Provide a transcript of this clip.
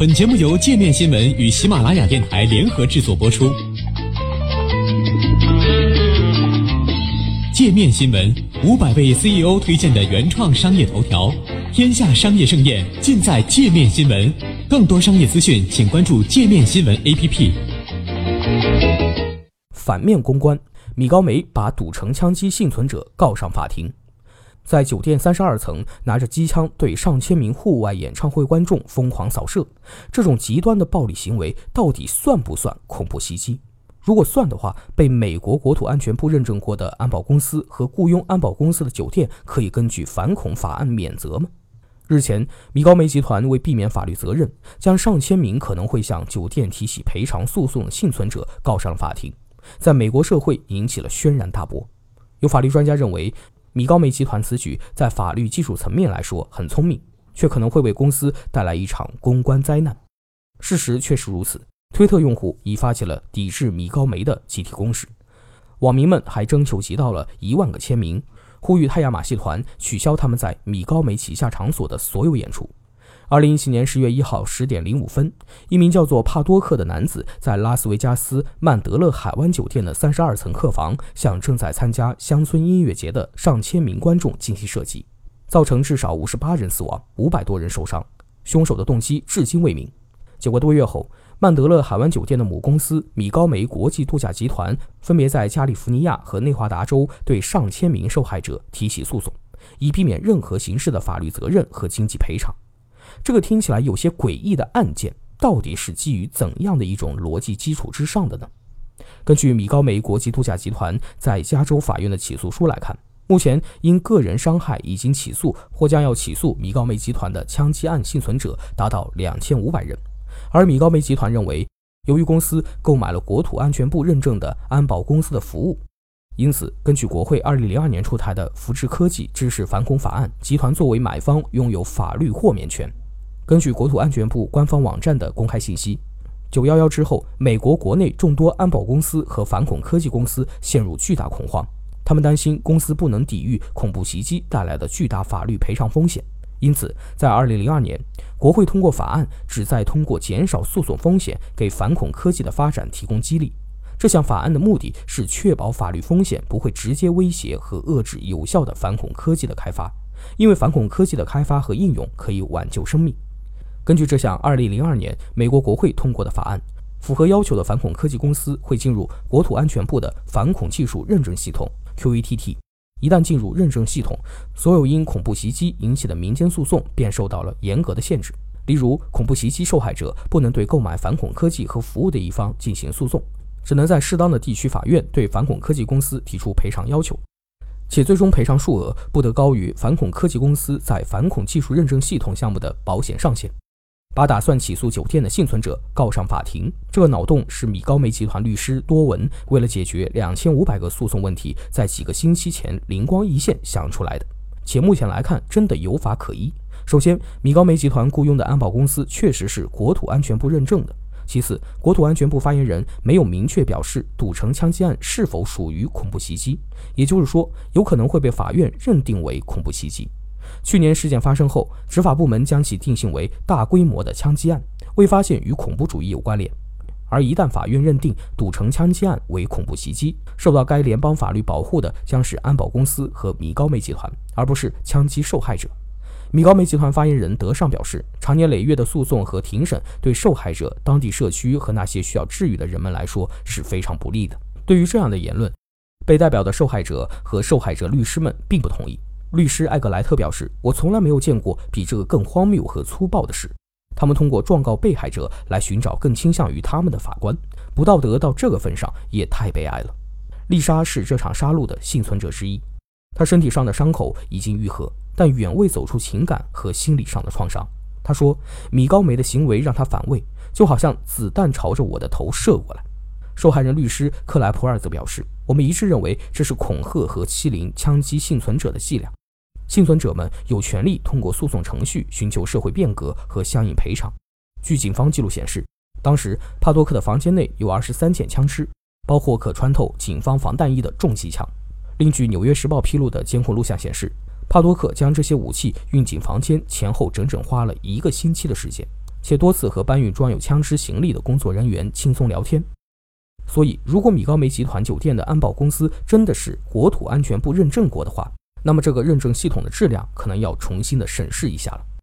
本节目由界面新闻与喜马拉雅电台联合制作播出。界面新闻五百位 CEO 推荐的原创商业头条，天下商业盛宴尽在界面新闻。更多商业资讯，请关注界面新闻 APP。反面公关，米高梅把赌城枪击幸存者告上法庭。在酒店三十二层拿着机枪对上千名户外演唱会观众疯狂扫射，这种极端的暴力行为到底算不算恐怖袭击？如果算的话，被美国国土安全部认证过的安保公司和雇佣安保公司的酒店可以根据反恐法案免责吗？日前，米高梅集团为避免法律责任，将上千名可能会向酒店提起赔偿诉讼的幸存者告上了法庭，在美国社会引起了轩然大波。有法律专家认为。米高梅集团此举在法律技术层面来说很聪明，却可能会为公司带来一场公关灾难。事实确实如此，推特用户已发起了抵制米高梅的集体攻势，网民们还征求集到了一万个签名，呼吁太阳马戏团取消他们在米高梅旗下场所的所有演出。二零一七年十月一号十点零五分，一名叫做帕多克的男子在拉斯维加斯曼德勒海湾酒店的三十二层客房，向正在参加乡村音乐节的上千名观众进行射击，造成至少五十八人死亡，五百多人受伤。凶手的动机至今未明。九个多月后，曼德勒海湾酒店的母公司米高梅国际度假集团分别在加利福尼亚和内华达州对上千名受害者提起诉讼，以避免任何形式的法律责任和经济赔偿。这个听起来有些诡异的案件，到底是基于怎样的一种逻辑基础之上的呢？根据米高梅国际度假集团在加州法院的起诉书来看，目前因个人伤害已经起诉或将要起诉米高梅集团的枪击案幸存者达到两千五百人。而米高梅集团认为，由于公司购买了国土安全部认证的安保公司的服务，因此根据国会二零零二年出台的福智科技知识反恐法案，集团作为买方拥有法律豁免权。根据国土安全部官方网站的公开信息，九幺幺之后，美国国内众多安保公司和反恐科技公司陷入巨大恐慌，他们担心公司不能抵御恐怖袭击带来的巨大法律赔偿风险。因此，在二零零二年，国会通过法案，旨在通过减少诉讼风险，给反恐科技的发展提供激励。这项法案的目的是确保法律风险不会直接威胁和遏制有效的反恐科技的开发，因为反恐科技的开发和应用可以挽救生命。根据这项2002年美国国会通过的法案，符合要求的反恐科技公司会进入国土安全部的反恐技术认证系统 （QETT）。一旦进入认证系统，所有因恐怖袭击引起的民间诉讼便受到了严格的限制。例如，恐怖袭击受害者不能对购买反恐科技和服务的一方进行诉讼，只能在适当的地区法院对反恐科技公司提出赔偿要求，且最终赔偿数额不得高于反恐科技公司在反恐技术认证系统项目的保险上限。把打算起诉酒店的幸存者告上法庭，这个脑洞是米高梅集团律师多文为了解决两千五百个诉讼问题，在几个星期前灵光一现想出来的。且目前来看，真的有法可依。首先，米高梅集团雇佣的安保公司确实是国土安全部认证的；其次，国土安全部发言人没有明确表示赌城枪击案是否属于恐怖袭击，也就是说，有可能会被法院认定为恐怖袭击。去年事件发生后，执法部门将其定性为大规模的枪击案，未发现与恐怖主义有关联。而一旦法院认定赌城枪击案为恐怖袭击，受到该联邦法律保护的将是安保公司和米高梅集团，而不是枪击受害者。米高梅集团发言人德尚表示，长年累月的诉讼和庭审对受害者、当地社区和那些需要治愈的人们来说是非常不利的。对于这样的言论，被代表的受害者和受害者律师们并不同意。律师艾格莱特表示：“我从来没有见过比这个更荒谬和粗暴的事。他们通过状告被害者来寻找更倾向于他们的法官，不道德到这个份上也太悲哀了。”丽莎是这场杀戮的幸存者之一，她身体上的伤口已经愈合，但远未走出情感和心理上的创伤。她说：“米高梅的行为让她反胃，就好像子弹朝着我的头射过来。”受害人律师克莱普尔则表示：“我们一致认为这是恐吓和欺凌枪击幸存者的伎俩。”幸存者们有权利通过诉讼程序寻求社会变革和相应赔偿。据警方记录显示当时帕多克的房间内有二十三件枪支包括可穿透警方防弹衣的重机枪。另据纽约时报披露的监控录像显示帕多克将这些武器运进房间前后整整花了一个星期的时间且多次和搬运装有枪支行李的工作人员轻松聊天。所以如果米高梅集团酒店的安保公司真的是国土安全部认证过的话那么这个认证系统的质量可能要重新的审视一下了。